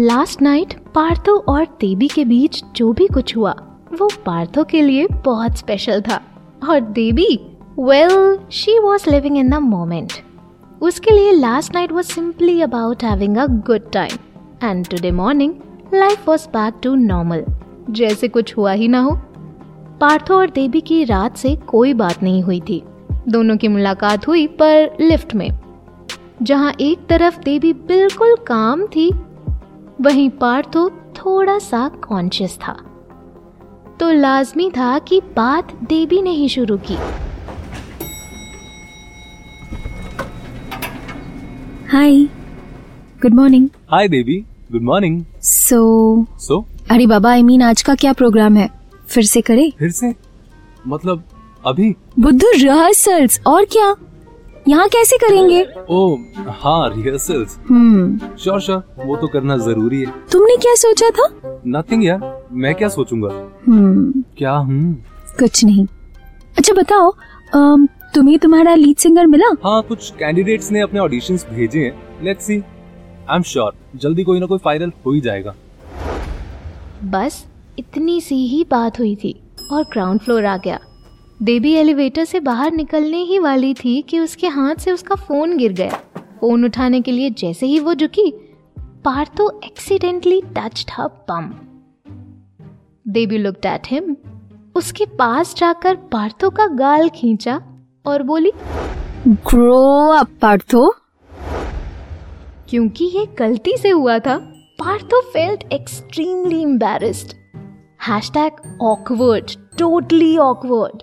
last night Partho और देवी के बीच जो भी कुछ हुआ, वो पार्थो के लिए बहुत स्पेशल था। और Devi well she was living in the moment उसके लिए last night was simply about having a good time and today morning life was back to normal जैसे कुछ हुआ ही ना हो। पार्थो और देवी की रात से कोई बात नहीं हुई थी। दोनों की मुलाकात हुई पर लिफ्ट में। जहाँ एक तरफ़ देवी बिल्कुल काम थी वहीं पार्थो थोड़ा सा कॉन्शियस था। तो लाजमी था कि बात देवी ने ही शुरू की। Hi good morning hi Devi. Good morning so so अरे बाबा आई मीन आज का क्या प्रोग्राम है? फिर से करे? फिर से? मतलब अभी? बुद्धू रिहर्सल्स और क्या? यहाँ कैसे करेंगे? ओ हाँ रिहर्सल्स हम्म। श्योर श्योर वो तो करना ज़रूरी है। तुमने क्या सोचा था? नथिंग यार मैं क्या सोचूँगा? हम्म। क्या हूँ? कुछ नहीं। अच्छा बताओ अम, तुम्हें तुम्हारा लीड सिंगर मिला? हाँ कुछ कैंडिडेट्स ने अपने ऑडिशंस भेजे हैं। Let's see I am sure जल्दी कोई ना कोई फाइनल हो ही जाएगा। बस इतनी सी ही बात हुई थी और ग्राउंड फ्लोर आ गया। देवी एलिवेटर से बाहर निकलने ही वाली थी कि उसके हाथ से उसका फ़ोन गिर गया। फ़ोन उठाने के लिए जैसे ही वो झुकी Partho accidentally touched her bum Devi looked at him उसके पास जाकर पार्थो का गाल खींचा और बोली ग्रो अप पार्थो। क्योंकि ये गलती से हुआ था Partho felt extremely embarrassed hashtag awkward totally awkward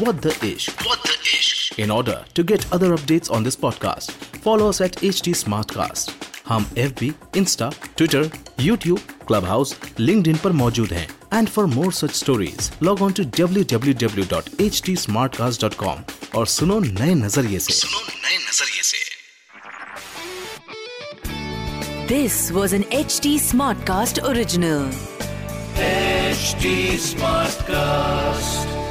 What the Ish. What the Ish. In order to get other updates on this podcast, follow us at HT Smartcast. हम FB, Insta, Twitter, YouTube, Clubhouse, LinkedIn पर मौजूद हैं and for more such stories log on to www.htsmartcast.com और सुनो नए नज़रिए से सुनो नए नज़रिए से This was an HD Smartcast original. HD Smartcast.